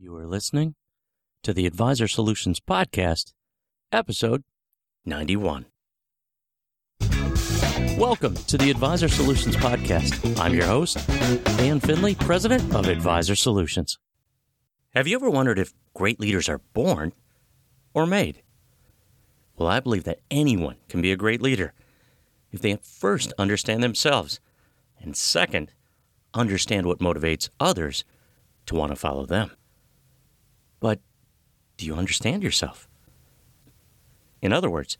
You are listening to the Advisor Solutions Podcast, episode 91. Welcome to the Advisor Solutions Podcast. I'm your host, Dan Finley, president of Advisor Solutions. Have you ever wondered if great leaders are born or made? Well, I believe that anyone can be a great leader if they first understand themselves, and second, understand what motivates others to want to follow them. But do you understand yourself? In other words,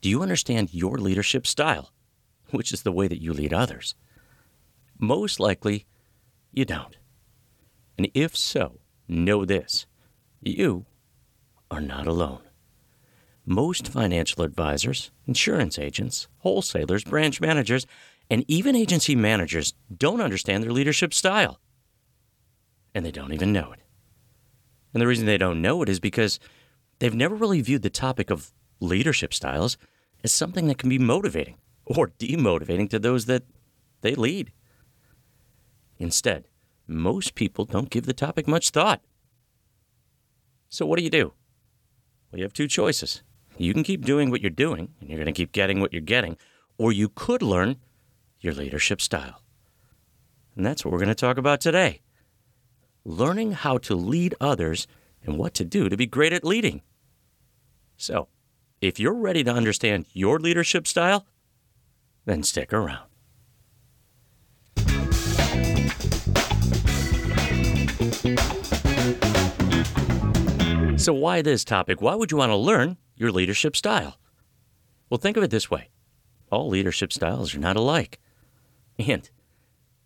do you understand your leadership style, which is the way that you lead others? Most likely, you don't. And if so, know this you are not alone. Most financial advisors, insurance agents, wholesalers, branch managers, and even agency managers don't understand their leadership style. And they don't even know it. And the reason they don't know it is because they've never really viewed the topic of leadership styles as something that can be motivating or demotivating to those that they lead. Instead, most people don't give the topic much thought. So, what do you do? Well, you have two choices. You can keep doing what you're doing, and you're going to keep getting what you're getting, or you could learn your leadership style. And that's what we're going to talk about today learning how to lead others and what to do to be great at leading. So, if you're ready to understand your leadership style, then stick around. So, why this topic? Why would you want to learn your leadership style? Well, think of it this way all leadership styles are not alike. And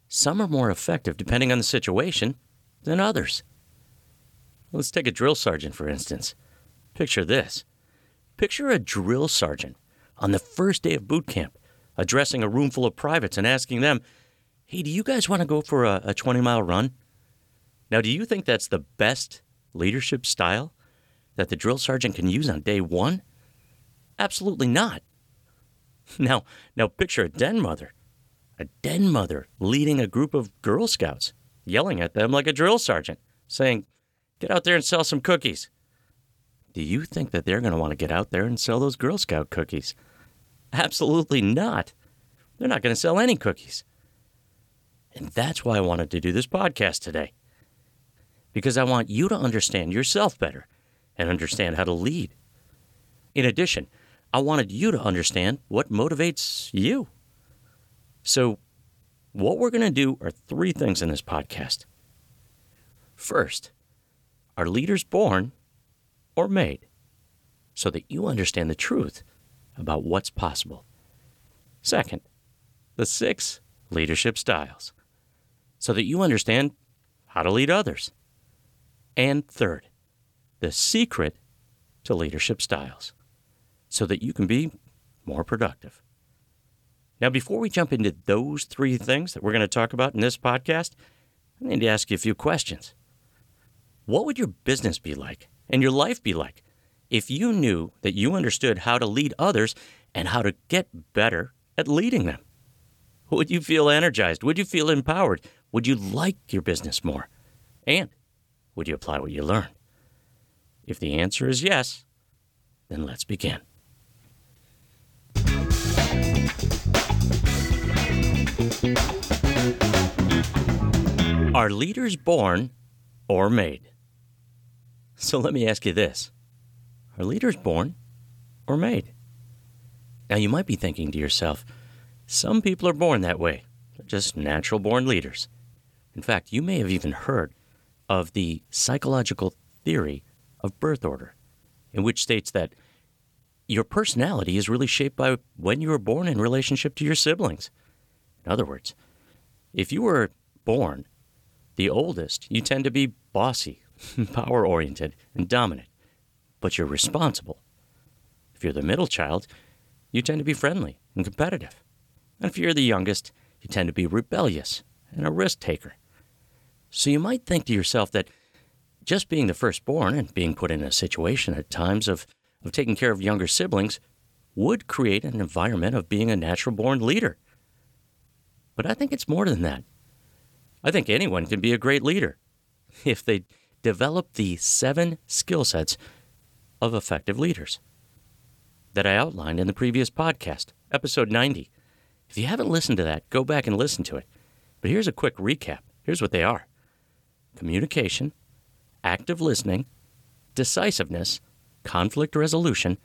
some are more effective depending on the situation than others. Let's take a drill sergeant, for instance. Picture this picture a drill sergeant on the first day of boot camp addressing a room full of privates and asking them, Hey, do you guys want to go for a, a 20 mile run? Now, do you think that's the best leadership style that the drill sergeant can use on day one? Absolutely not. Now, now picture a den mother, a den mother leading a group of Girl Scouts yelling at them like a drill sergeant, saying, Get out there and sell some cookies. Do you think that they're going to want to get out there and sell those Girl Scout cookies? Absolutely not. They're not going to sell any cookies. And that's why I wanted to do this podcast today. Because I want you to understand yourself better and understand how to lead. In addition, I wanted you to understand what motivates you. So, what we're going to do are three things in this podcast. First, are leaders born or made? So that you understand the truth about what's possible. Second, the six leadership styles. So that you understand how to lead others. And third, the secret to leadership styles. So that you can be more productive. Now, before we jump into those three things that we're going to talk about in this podcast, I need to ask you a few questions. What would your business be like and your life be like if you knew that you understood how to lead others and how to get better at leading them? Would you feel energized? Would you feel empowered? Would you like your business more? And would you apply what you learn? If the answer is yes, then let's begin. Are leaders born or made? So let me ask you this Are leaders born or made? Now you might be thinking to yourself, some people are born that way. They're just natural born leaders. In fact, you may have even heard of the psychological theory of birth order, in which states that your personality is really shaped by when you were born in relationship to your siblings. In other words, if you were born the oldest, you tend to be bossy, power oriented, and dominant, but you're responsible. If you're the middle child, you tend to be friendly and competitive. And if you're the youngest, you tend to be rebellious and a risk taker. So you might think to yourself that just being the firstborn and being put in a situation at times of, of taking care of younger siblings would create an environment of being a natural born leader. But I think it's more than that. I think anyone can be a great leader if they develop the seven skill sets of effective leaders that I outlined in the previous podcast, episode 90. If you haven't listened to that, go back and listen to it. But here's a quick recap. Here's what they are communication, active listening, decisiveness, conflict resolution,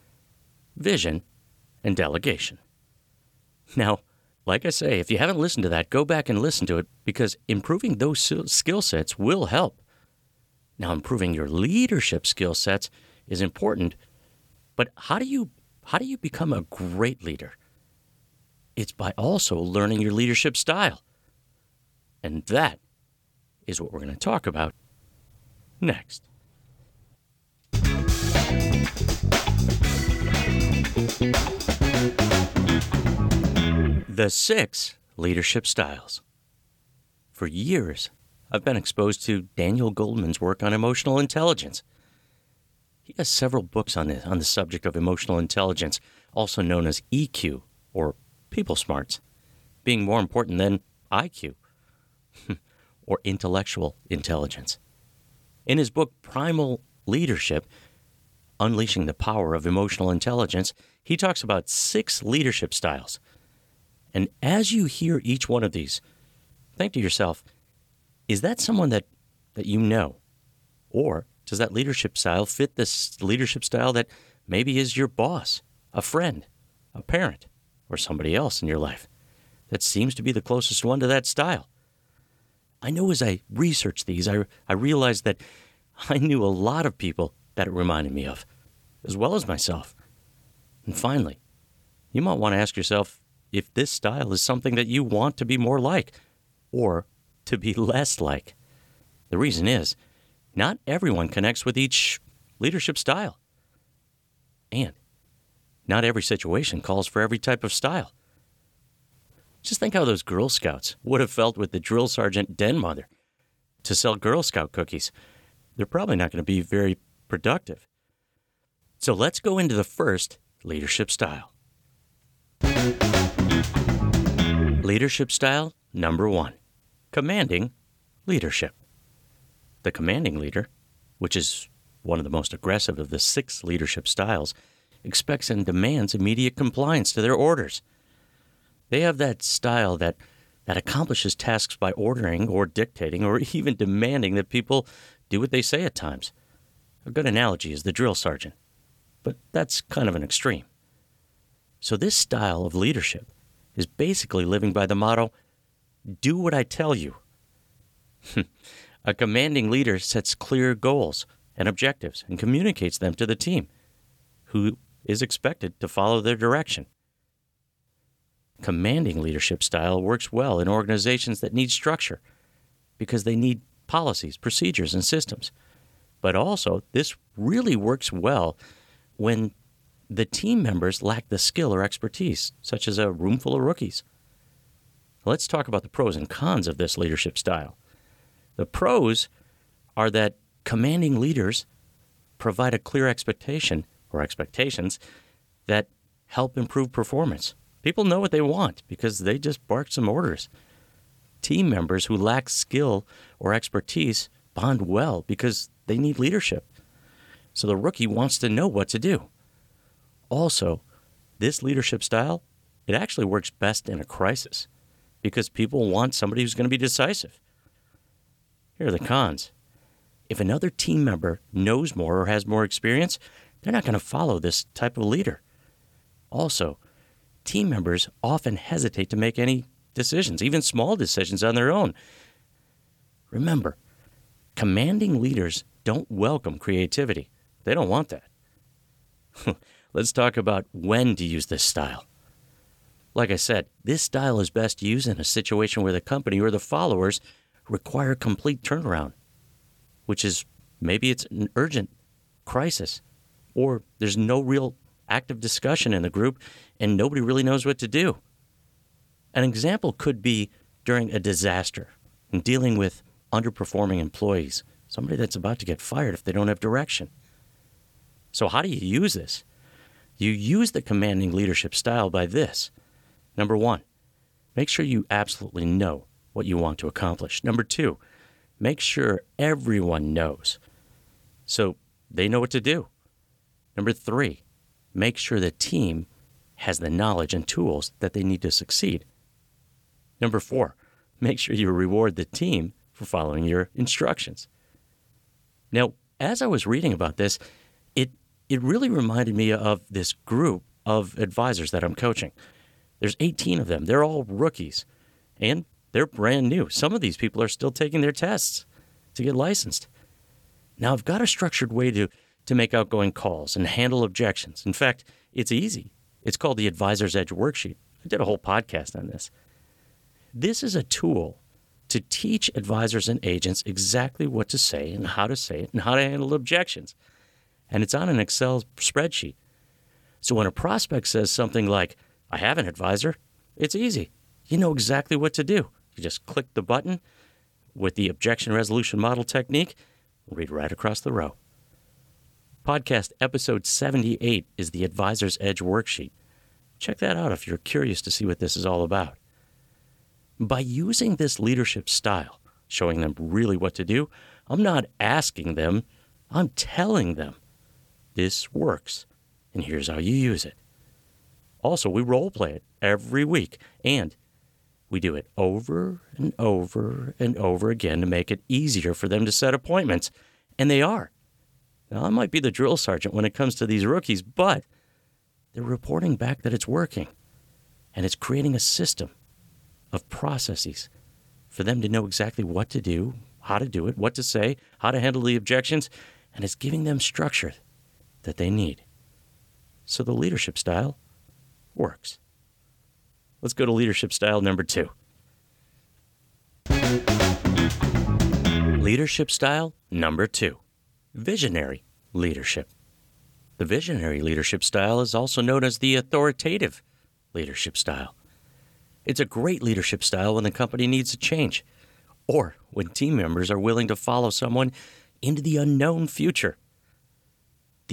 vision, and delegation. Now, like I say, if you haven't listened to that, go back and listen to it because improving those skill sets will help. Now, improving your leadership skill sets is important, but how do you how do you become a great leader? It's by also learning your leadership style. And that is what we're going to talk about next. The six leadership styles. For years, I've been exposed to Daniel Goleman's work on emotional intelligence. He has several books on the, on the subject of emotional intelligence, also known as EQ, or people smarts, being more important than IQ, or intellectual intelligence. In his book, Primal Leadership Unleashing the Power of Emotional Intelligence, he talks about six leadership styles. And as you hear each one of these, think to yourself, is that someone that, that you know? Or does that leadership style fit this leadership style that maybe is your boss, a friend, a parent, or somebody else in your life that seems to be the closest one to that style? I know as I researched these, I, I realized that I knew a lot of people that it reminded me of, as well as myself. And finally, you might want to ask yourself if this style is something that you want to be more like, or to be less like. The reason is, not everyone connects with each leadership style. And not every situation calls for every type of style. Just think how those Girl Scouts would have felt with the drill sergeant den mother to sell Girl Scout cookies. They're probably not going to be very productive. So let's go into the first leadership style. Leadership style number one commanding leadership. The commanding leader, which is one of the most aggressive of the six leadership styles, expects and demands immediate compliance to their orders. They have that style that, that accomplishes tasks by ordering or dictating or even demanding that people do what they say at times. A good analogy is the drill sergeant, but that's kind of an extreme. So, this style of leadership is basically living by the motto do what I tell you. a commanding leader sets clear goals and objectives and communicates them to the team, who is expected to follow their direction. Commanding leadership style works well in organizations that need structure because they need policies, procedures, and systems. But also, this really works well when the team members lack the skill or expertise, such as a room full of rookies. Let's talk about the pros and cons of this leadership style. The pros are that commanding leaders provide a clear expectation or expectations that help improve performance. People know what they want because they just bark some orders. Team members who lack skill or expertise bond well because they need leadership. So the rookie wants to know what to do. Also, this leadership style, it actually works best in a crisis because people want somebody who's going to be decisive. Here are the cons. If another team member knows more or has more experience, they're not going to follow this type of leader. Also, team members often hesitate to make any decisions, even small decisions on their own. Remember, commanding leaders don't welcome creativity. They don't want that. Let's talk about when to use this style. Like I said, this style is best used in a situation where the company or the followers require complete turnaround, which is maybe it's an urgent crisis, or there's no real active discussion in the group and nobody really knows what to do. An example could be during a disaster and dealing with underperforming employees, somebody that's about to get fired if they don't have direction. So, how do you use this? You use the commanding leadership style by this Number one, make sure you absolutely know what you want to accomplish. Number two, make sure everyone knows so they know what to do. Number three, make sure the team has the knowledge and tools that they need to succeed. Number four, make sure you reward the team for following your instructions. Now, as I was reading about this, it really reminded me of this group of advisors that I'm coaching. There's 18 of them. They're all rookies and they're brand new. Some of these people are still taking their tests to get licensed. Now, I've got a structured way to, to make outgoing calls and handle objections. In fact, it's easy. It's called the Advisor's Edge Worksheet. I did a whole podcast on this. This is a tool to teach advisors and agents exactly what to say and how to say it and how to handle objections. And it's on an Excel spreadsheet. So when a prospect says something like, I have an advisor, it's easy. You know exactly what to do. You just click the button with the objection resolution model technique, read right across the row. Podcast episode 78 is the Advisor's Edge worksheet. Check that out if you're curious to see what this is all about. By using this leadership style, showing them really what to do, I'm not asking them, I'm telling them this works, and here's how you use it. Also, we role play it every week, and we do it over and over and over again to make it easier for them to set appointments, and they are. Now, I might be the drill sergeant when it comes to these rookies, but they're reporting back that it's working, and it's creating a system of processes for them to know exactly what to do, how to do it, what to say, how to handle the objections, and it's giving them structure that they need. So the leadership style works. Let's go to leadership style number two. Leadership style number two visionary leadership. The visionary leadership style is also known as the authoritative leadership style. It's a great leadership style when the company needs a change or when team members are willing to follow someone into the unknown future.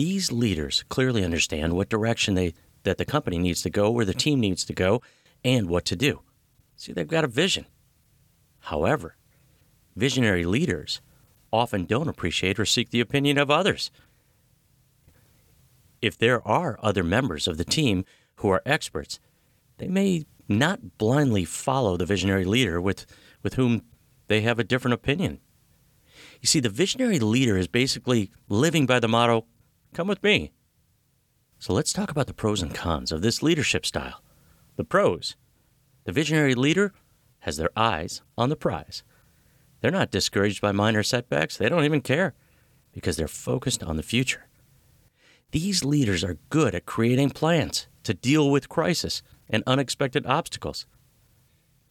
These leaders clearly understand what direction they that the company needs to go, where the team needs to go, and what to do. See, they've got a vision. However, visionary leaders often don't appreciate or seek the opinion of others. If there are other members of the team who are experts, they may not blindly follow the visionary leader with, with whom they have a different opinion. You see, the visionary leader is basically living by the motto come with me. So let's talk about the pros and cons of this leadership style. The pros the visionary leader has their eyes on the prize. They're not discouraged by minor setbacks, they don't even care because they're focused on the future. These leaders are good at creating plans to deal with crisis and unexpected obstacles.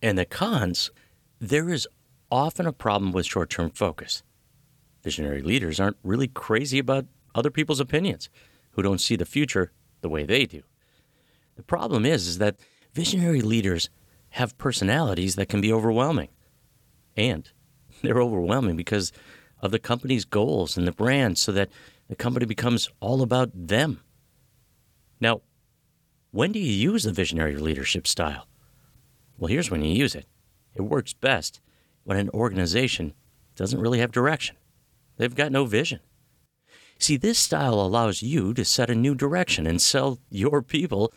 And the cons, there is often a problem with short term focus. Visionary leaders aren't really crazy about other people's opinions who don't see the future the way they do. The problem is, is that visionary leaders have personalities that can be overwhelming. And they're overwhelming because of the company's goals and the brand so that the company becomes all about them. Now, when do you use the visionary leadership style? Well, here's when you use it. It works best when an organization doesn't really have direction. They've got no vision. See, this style allows you to set a new direction and sell your people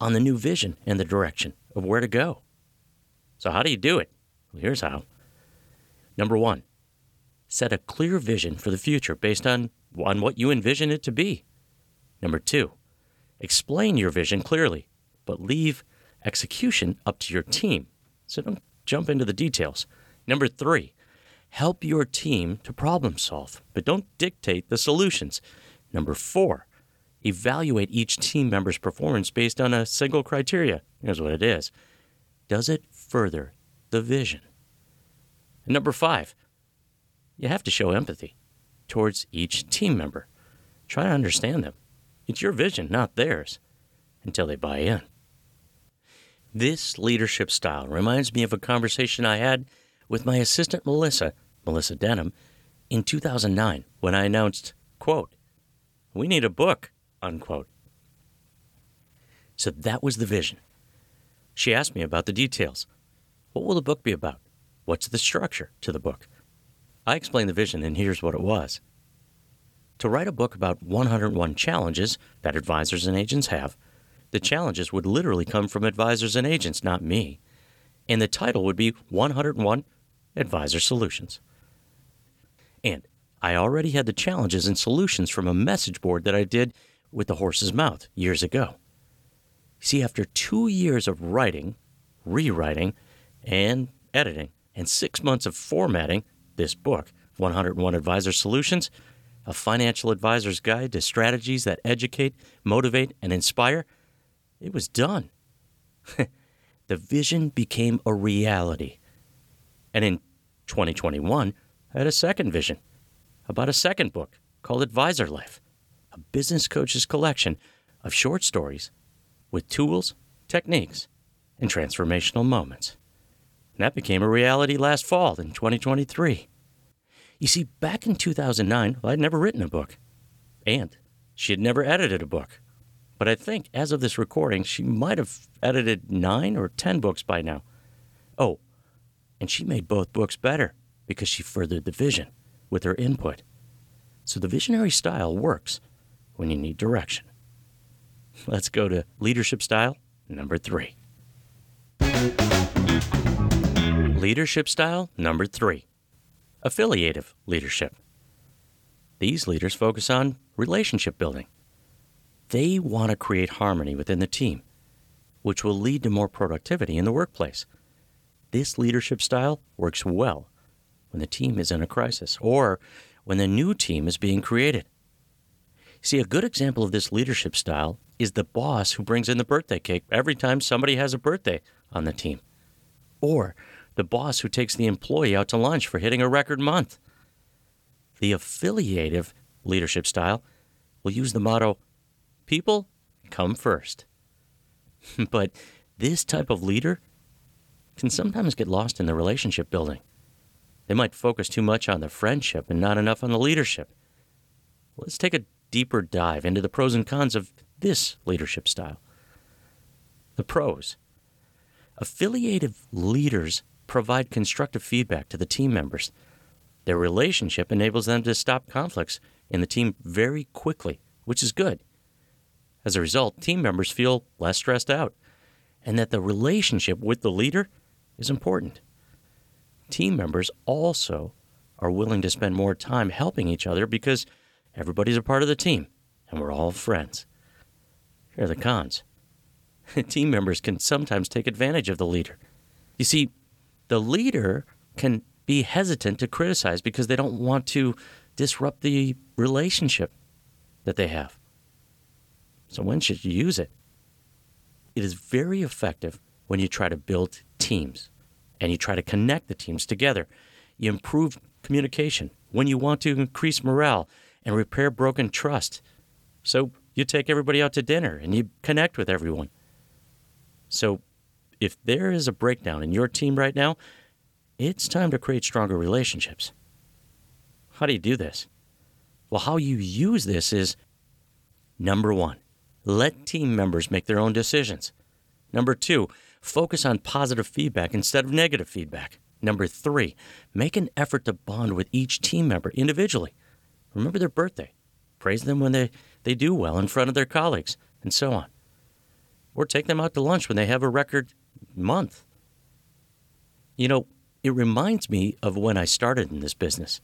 on the new vision and the direction of where to go. So, how do you do it? Well, here's how. Number one, set a clear vision for the future based on, on what you envision it to be. Number two, explain your vision clearly, but leave execution up to your team. So don't jump into the details. Number three, help your team to problem solve, but don't dictate the solutions. Number four, evaluate each team member's performance based on a single criteria. Here's what it is Does it further the vision? And number five, you have to show empathy towards each team member. Try to understand them. It's your vision, not theirs, until they buy in. This leadership style reminds me of a conversation I had with my assistant Melissa, Melissa Denham, in 2009 when I announced, quote, we need a book, unquote. So that was the vision. She asked me about the details. What will the book be about? What's the structure to the book? I explained the vision, and here's what it was to write a book about 101 challenges that advisors and agents have. The challenges would literally come from advisors and agents, not me. And the title would be 101 Advisor Solutions. And I already had the challenges and solutions from a message board that I did with the horse's mouth years ago. See, after two years of writing, rewriting, and editing, and six months of formatting this book, 101 Advisor Solutions, a financial advisor's guide to strategies that educate, motivate, and inspire, it was done. the vision became a reality. And in 2021, Had a second vision about a second book called Advisor Life, a business coach's collection of short stories with tools, techniques, and transformational moments. And that became a reality last fall in 2023. You see, back in 2009, I'd never written a book. And she had never edited a book. But I think as of this recording, she might have edited nine or ten books by now. Oh, and she made both books better because she furthered the vision with her input. So the visionary style works when you need direction. Let's go to leadership style number three. Leadership style number three affiliative leadership. These leaders focus on relationship building. They want to create harmony within the team, which will lead to more productivity in the workplace. This leadership style works well when the team is in a crisis or when the new team is being created. See, a good example of this leadership style is the boss who brings in the birthday cake every time somebody has a birthday on the team. Or the boss who takes the employee out to lunch for hitting a record month. The affiliative leadership style will use the motto, People come first. but this type of leader can sometimes get lost in the relationship building. They might focus too much on the friendship and not enough on the leadership. Let's take a deeper dive into the pros and cons of this leadership style. The pros affiliative leaders provide constructive feedback to the team members. Their relationship enables them to stop conflicts in the team very quickly, which is good. As a result, team members feel less stressed out and that the relationship with the leader is important. Team members also are willing to spend more time helping each other because everybody's a part of the team and we're all friends. Here are the cons. team members can sometimes take advantage of the leader. You see, the leader can be hesitant to criticize because they don't want to disrupt the relationship that they have. So, when should you use it? It is very effective when you try to build teams and you try to connect the teams together. You improve communication when you want to increase morale and repair broken trust. So, you take everybody out to dinner and you connect with everyone. So, if there is a breakdown in your team right now, it's time to create stronger relationships. How do you do this? Well, how you use this is number one, let team members make their own decisions. Number two, focus on positive feedback instead of negative feedback. Number three, make an effort to bond with each team member individually. Remember their birthday, praise them when they, they do well in front of their colleagues, and so on. Or take them out to lunch when they have a record month. You know, it reminds me of when I started in this business.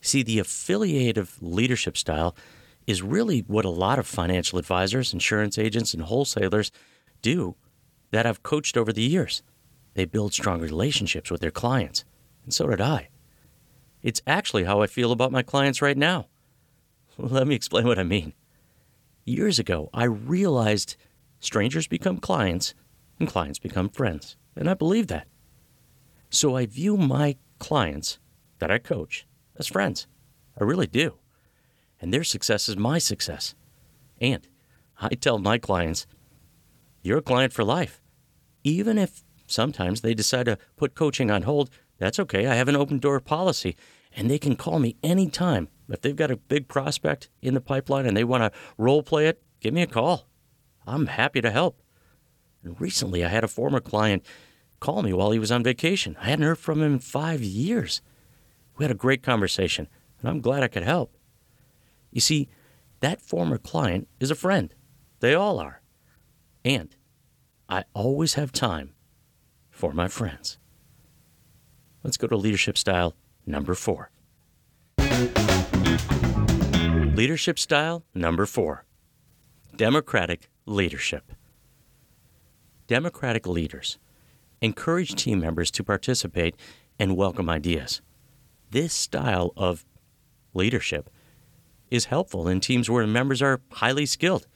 See, the affiliative leadership style is really what a lot of financial advisors, insurance agents, and wholesalers do that I've coached over the years. They build strong relationships with their clients, and so did I. It's actually how I feel about my clients right now. Let me explain what I mean. Years ago, I realized strangers become clients and clients become friends. And I believe that. So I view my clients that I coach as friends. I really do. And their success is my success. And I tell my clients, you're a client for life. Even if sometimes they decide to put coaching on hold, that's okay. I have an open door policy and they can call me anytime. If they've got a big prospect in the pipeline and they want to role play it, give me a call. I'm happy to help. And recently, I had a former client call me while he was on vacation. I hadn't heard from him in five years. We had a great conversation, and I'm glad I could help. You see, that former client is a friend. They all are. And I always have time for my friends. Let's go to leadership style number four. Leadership style number four democratic leadership. Democratic leaders encourage team members to participate and welcome ideas. This style of leadership is helpful in teams where members are highly skilled.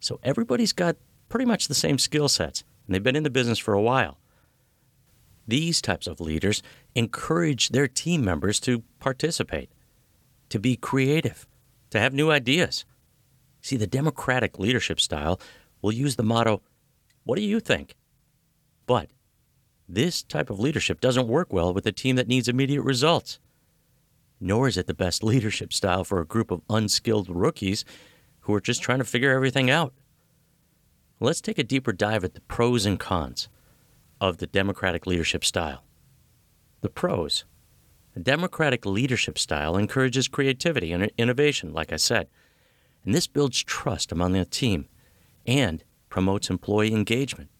So everybody's got pretty much the same skill sets, and they've been in the business for a while. These types of leaders encourage their team members to participate, to be creative, to have new ideas. See, the democratic leadership style will use the motto, What do you think? But this type of leadership doesn't work well with a team that needs immediate results. Nor is it the best leadership style for a group of unskilled rookies who are just trying to figure everything out. Let's take a deeper dive at the pros and cons of the democratic leadership style. The pros a democratic leadership style encourages creativity and innovation, like I said, and this builds trust among the team and promotes employee engagement.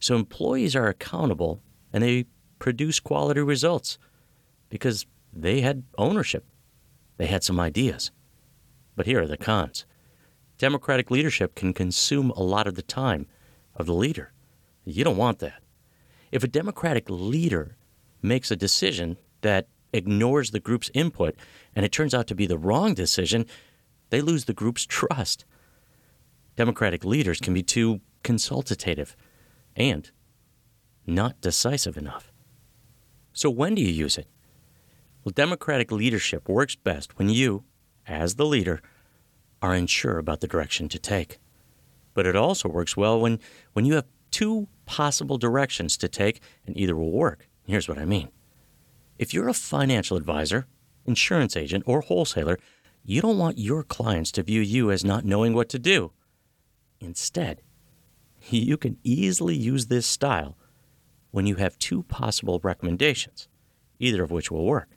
So employees are accountable and they produce quality results because they had ownership. They had some ideas. But here are the cons. Democratic leadership can consume a lot of the time of the leader. You don't want that. If a Democratic leader makes a decision that ignores the group's input and it turns out to be the wrong decision, they lose the group's trust. Democratic leaders can be too consultative and not decisive enough. So, when do you use it? Well, democratic leadership works best when you, as the leader, are unsure about the direction to take. But it also works well when, when you have two possible directions to take and either will work. Here's what I mean. If you're a financial advisor, insurance agent, or wholesaler, you don't want your clients to view you as not knowing what to do. Instead, you can easily use this style when you have two possible recommendations, either of which will work.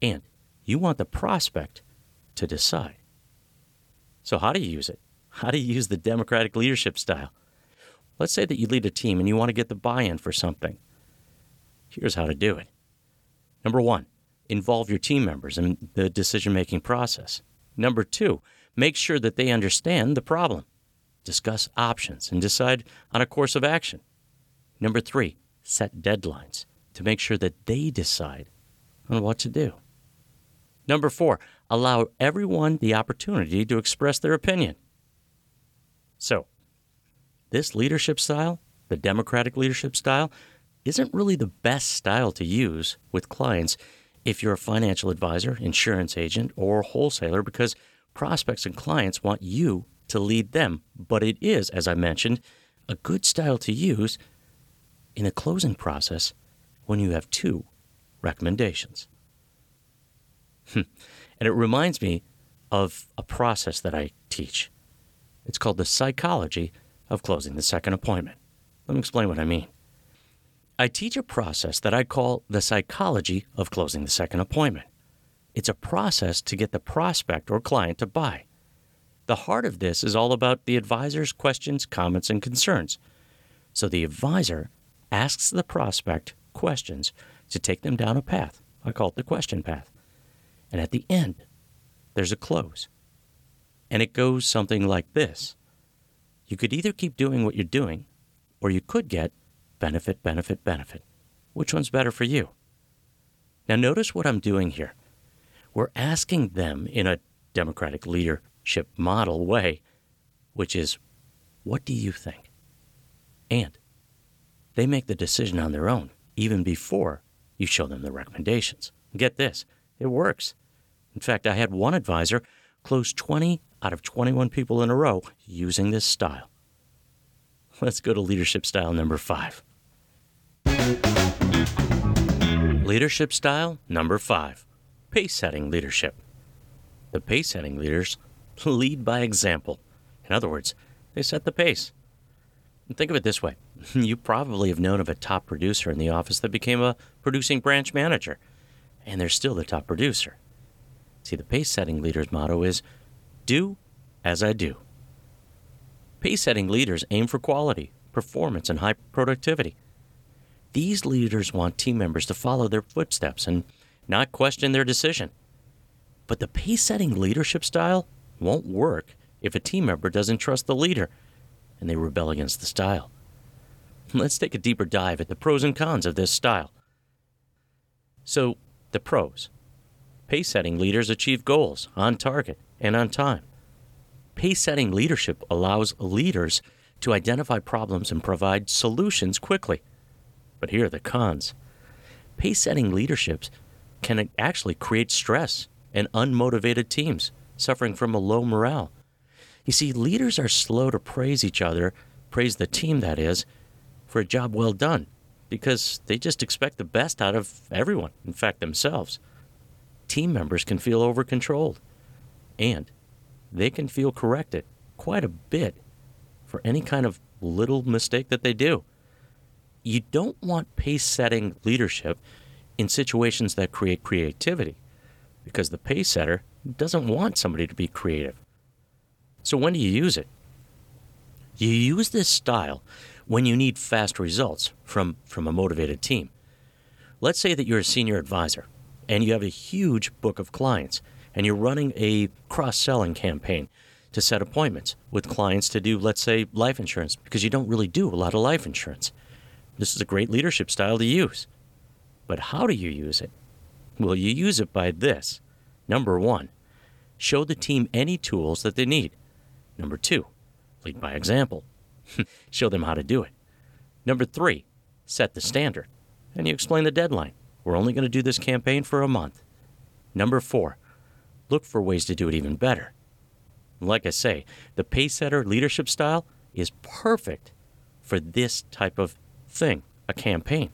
And you want the prospect to decide. So, how do you use it? How do you use the democratic leadership style? Let's say that you lead a team and you want to get the buy in for something. Here's how to do it. Number one, involve your team members in the decision making process. Number two, make sure that they understand the problem. Discuss options and decide on a course of action. Number three, set deadlines to make sure that they decide on what to do. Number four, allow everyone the opportunity to express their opinion. So, this leadership style, the democratic leadership style, isn't really the best style to use with clients if you're a financial advisor, insurance agent, or wholesaler because prospects and clients want you to lead them. But it is, as I mentioned, a good style to use in a closing process when you have two recommendations. And it reminds me of a process that I teach. It's called the psychology of closing the second appointment. Let me explain what I mean. I teach a process that I call the psychology of closing the second appointment. It's a process to get the prospect or client to buy. The heart of this is all about the advisor's questions, comments, and concerns. So the advisor asks the prospect questions to take them down a path. I call it the question path. And at the end, there's a close. And it goes something like this You could either keep doing what you're doing, or you could get benefit, benefit, benefit. Which one's better for you? Now, notice what I'm doing here. We're asking them in a democratic leadership model way, which is, what do you think? And they make the decision on their own, even before you show them the recommendations. Get this, it works. In fact, I had one advisor close 20 out of 21 people in a row using this style. Let's go to leadership style number five. Leadership style number five pace setting leadership. The pace setting leaders lead by example. In other words, they set the pace. And think of it this way you probably have known of a top producer in the office that became a producing branch manager, and they're still the top producer. See, the pace setting leader's motto is do as I do. Pace setting leaders aim for quality, performance, and high productivity. These leaders want team members to follow their footsteps and not question their decision. But the pace setting leadership style won't work if a team member doesn't trust the leader and they rebel against the style. Let's take a deeper dive at the pros and cons of this style. So, the pros pace setting leaders achieve goals on target and on time. Pace setting leadership allows leaders to identify problems and provide solutions quickly. But here are the cons. Pace setting leaderships can actually create stress and unmotivated teams suffering from a low morale. You see, leaders are slow to praise each other, praise the team, that is, for a job well done, because they just expect the best out of everyone, in fact, themselves. Team members can feel over controlled, and they can feel corrected quite a bit for any kind of little mistake that they do. You don't want pace setting leadership in situations that create creativity because the pace setter doesn't want somebody to be creative. So, when do you use it? You use this style when you need fast results from, from a motivated team. Let's say that you're a senior advisor and you have a huge book of clients and you're running a cross selling campaign to set appointments with clients to do, let's say, life insurance, because you don't really do a lot of life insurance. This is a great leadership style to use. But how do you use it? Well, you use it by this. Number one, show the team any tools that they need. Number two, lead by example. show them how to do it. Number three, set the standard. And you explain the deadline. We're only going to do this campaign for a month. Number four, look for ways to do it even better. Like I say, the pace setter leadership style is perfect for this type of thing, a campaign.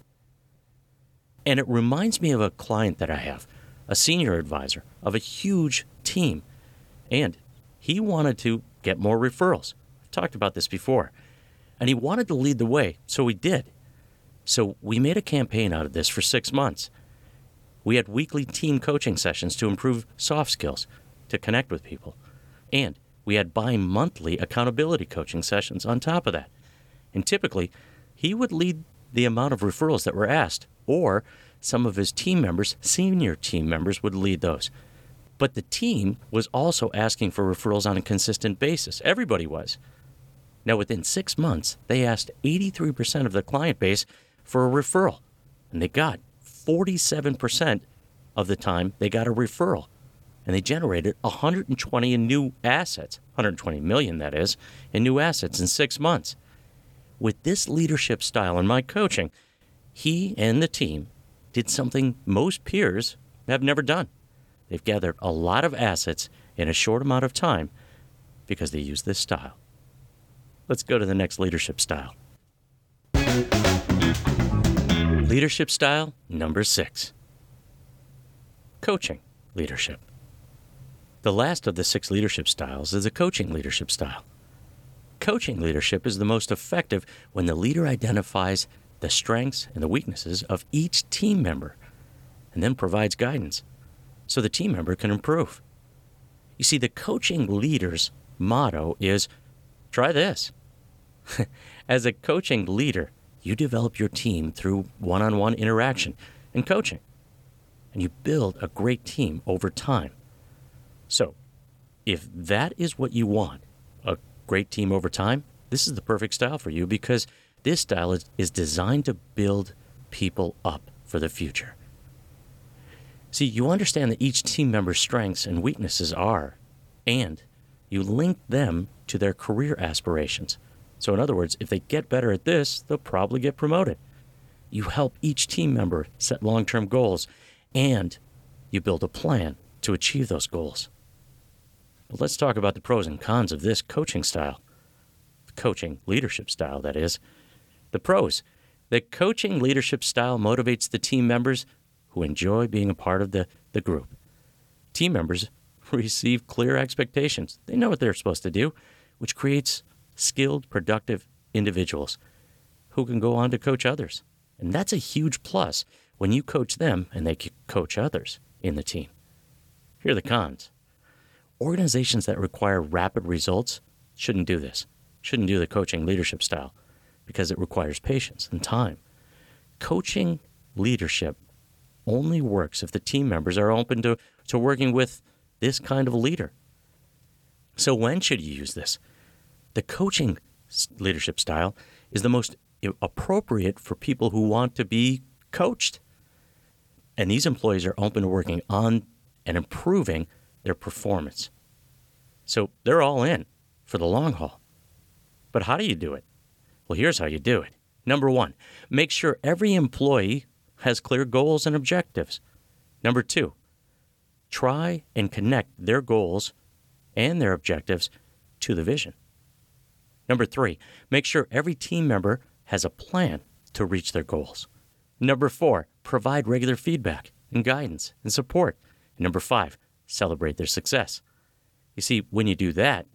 And it reminds me of a client that I have, a senior advisor of a huge team. And he wanted to get more referrals. I've talked about this before. And he wanted to lead the way, so he did. So we made a campaign out of this for six months. We had weekly team coaching sessions to improve soft skills, to connect with people. And we had bi monthly accountability coaching sessions on top of that. And typically, he would lead the amount of referrals that were asked, or some of his team members, senior team members, would lead those. But the team was also asking for referrals on a consistent basis. Everybody was. Now, within six months, they asked 83% of the client base for a referral, and they got 47% of the time they got a referral and they generated 120 in new assets 120 million that is in new assets in six months. With this leadership style and my coaching he and the team did something most peers have never done. They've gathered a lot of assets in a short amount of time because they use this style let's go to the next leadership style Leadership style number six coaching leadership. The last of the six leadership styles is the coaching leadership style. Coaching leadership is the most effective when the leader identifies the strengths and the weaknesses of each team member and then provides guidance so the team member can improve. You see, the coaching leader's motto is try this. As a coaching leader, you develop your team through one on one interaction and coaching. And you build a great team over time. So, if that is what you want, a great team over time, this is the perfect style for you because this style is, is designed to build people up for the future. See, you understand that each team member's strengths and weaknesses are, and you link them to their career aspirations. So, in other words, if they get better at this, they'll probably get promoted. You help each team member set long term goals and you build a plan to achieve those goals. But let's talk about the pros and cons of this coaching style. The coaching leadership style, that is. The pros the coaching leadership style motivates the team members who enjoy being a part of the, the group. Team members receive clear expectations, they know what they're supposed to do, which creates skilled, productive individuals who can go on to coach others. And that's a huge plus when you coach them and they coach others in the team. Here are the cons. Organizations that require rapid results shouldn't do this, shouldn't do the coaching leadership style because it requires patience and time. Coaching leadership only works if the team members are open to, to working with this kind of a leader. So, when should you use this? The coaching leadership style is the most appropriate for people who want to be coached. And these employees are open to working on and improving their performance. So they're all in for the long haul. But how do you do it? Well, here's how you do it. Number one, make sure every employee has clear goals and objectives. Number two, try and connect their goals and their objectives to the vision. Number three, make sure every team member has a plan to reach their goals. Number four, provide regular feedback and guidance and support. And number five, celebrate their success. You see, when you do that,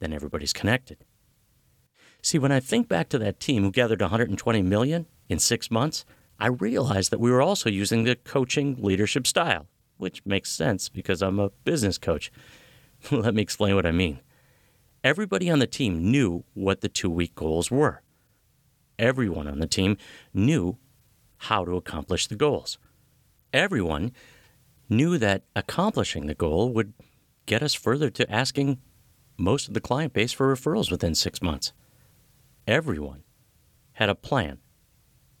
then everybody's connected. See, when I think back to that team who gathered 120 million in six months, I realized that we were also using the coaching leadership style, which makes sense because I'm a business coach. Let me explain what I mean. Everybody on the team knew what the two week goals were. Everyone on the team knew how to accomplish the goals. Everyone knew that accomplishing the goal would get us further to asking most of the client base for referrals within six months. Everyone had a plan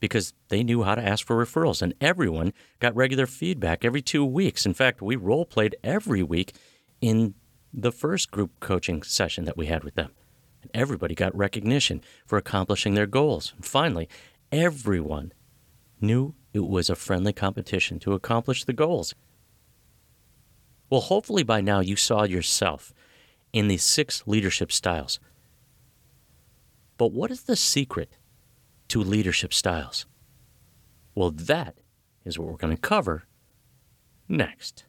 because they knew how to ask for referrals, and everyone got regular feedback every two weeks. In fact, we role played every week in the first group coaching session that we had with them. And everybody got recognition for accomplishing their goals. And finally, everyone knew it was a friendly competition to accomplish the goals. Well, hopefully by now you saw yourself in these six leadership styles. But what is the secret to leadership styles? Well, that is what we're going to cover next.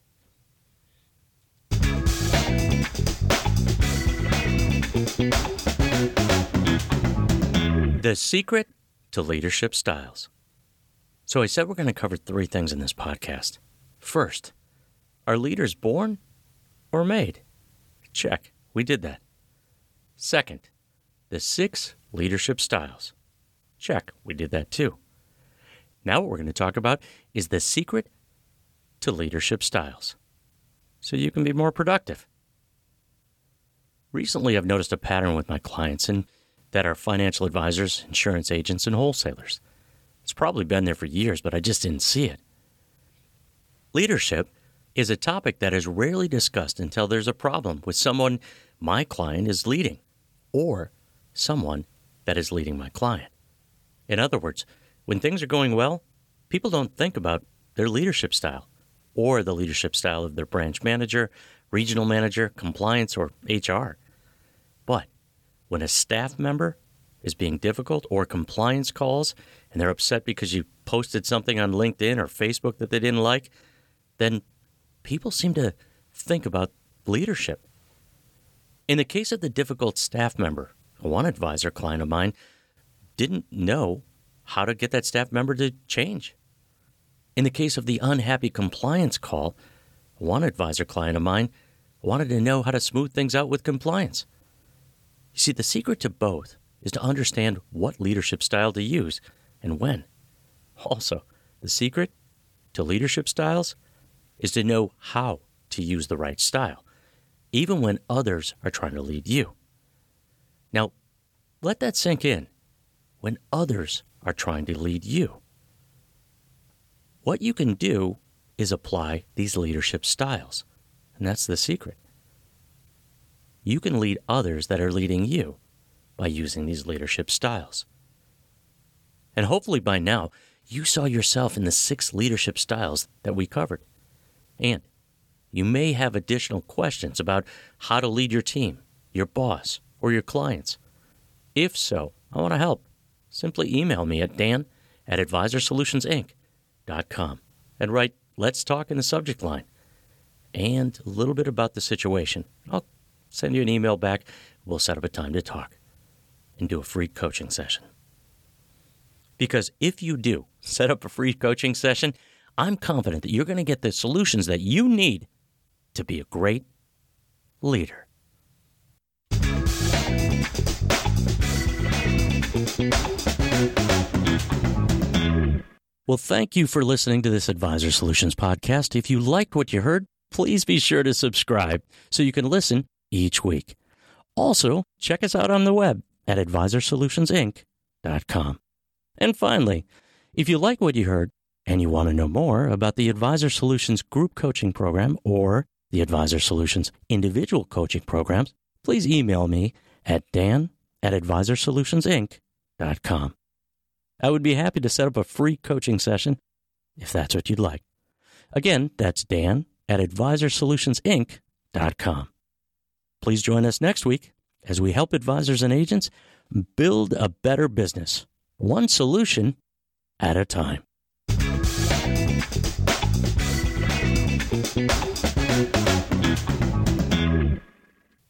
The secret to leadership styles. So I said we're going to cover three things in this podcast. First, are leaders born or made? Check. We did that. Second, the six leadership styles. Check. We did that too. Now, what we're going to talk about is the secret to leadership styles so you can be more productive. Recently, I've noticed a pattern with my clients and that are financial advisors, insurance agents, and wholesalers. It's probably been there for years, but I just didn't see it. Leadership is a topic that is rarely discussed until there's a problem with someone my client is leading or someone that is leading my client. In other words, when things are going well, people don't think about their leadership style or the leadership style of their branch manager, regional manager, compliance, or HR. But when a staff member is being difficult or compliance calls and they're upset because you posted something on LinkedIn or Facebook that they didn't like, then people seem to think about leadership. In the case of the difficult staff member, one advisor client of mine didn't know how to get that staff member to change. In the case of the unhappy compliance call, one advisor client of mine wanted to know how to smooth things out with compliance. You see, the secret to both is to understand what leadership style to use and when. Also, the secret to leadership styles is to know how to use the right style, even when others are trying to lead you. Now, let that sink in when others are trying to lead you. What you can do is apply these leadership styles, and that's the secret you can lead others that are leading you by using these leadership styles. And hopefully by now, you saw yourself in the six leadership styles that we covered. And you may have additional questions about how to lead your team, your boss, or your clients. If so, I want to help. Simply email me at dan at advisorsolutionsinc.com and write Let's Talk in the subject line and a little bit about the situation. I'll send you an email back. We'll set up a time to talk and do a free coaching session. Because if you do set up a free coaching session, I'm confident that you're going to get the solutions that you need to be a great leader. Well, thank you for listening to this Advisor Solutions podcast. If you liked what you heard, please be sure to subscribe so you can listen each week. Also, check us out on the web at advisorsolutionsinc.com. And finally, if you like what you heard and you want to know more about the Advisor Solutions group coaching program or the Advisor Solutions individual coaching programs, please email me at dan at advisorsolutionsinc.com. I would be happy to set up a free coaching session if that's what you'd like. Again, that's dan at advisorsolutionsinc.com. Please join us next week as we help advisors and agents build a better business, one solution at a time.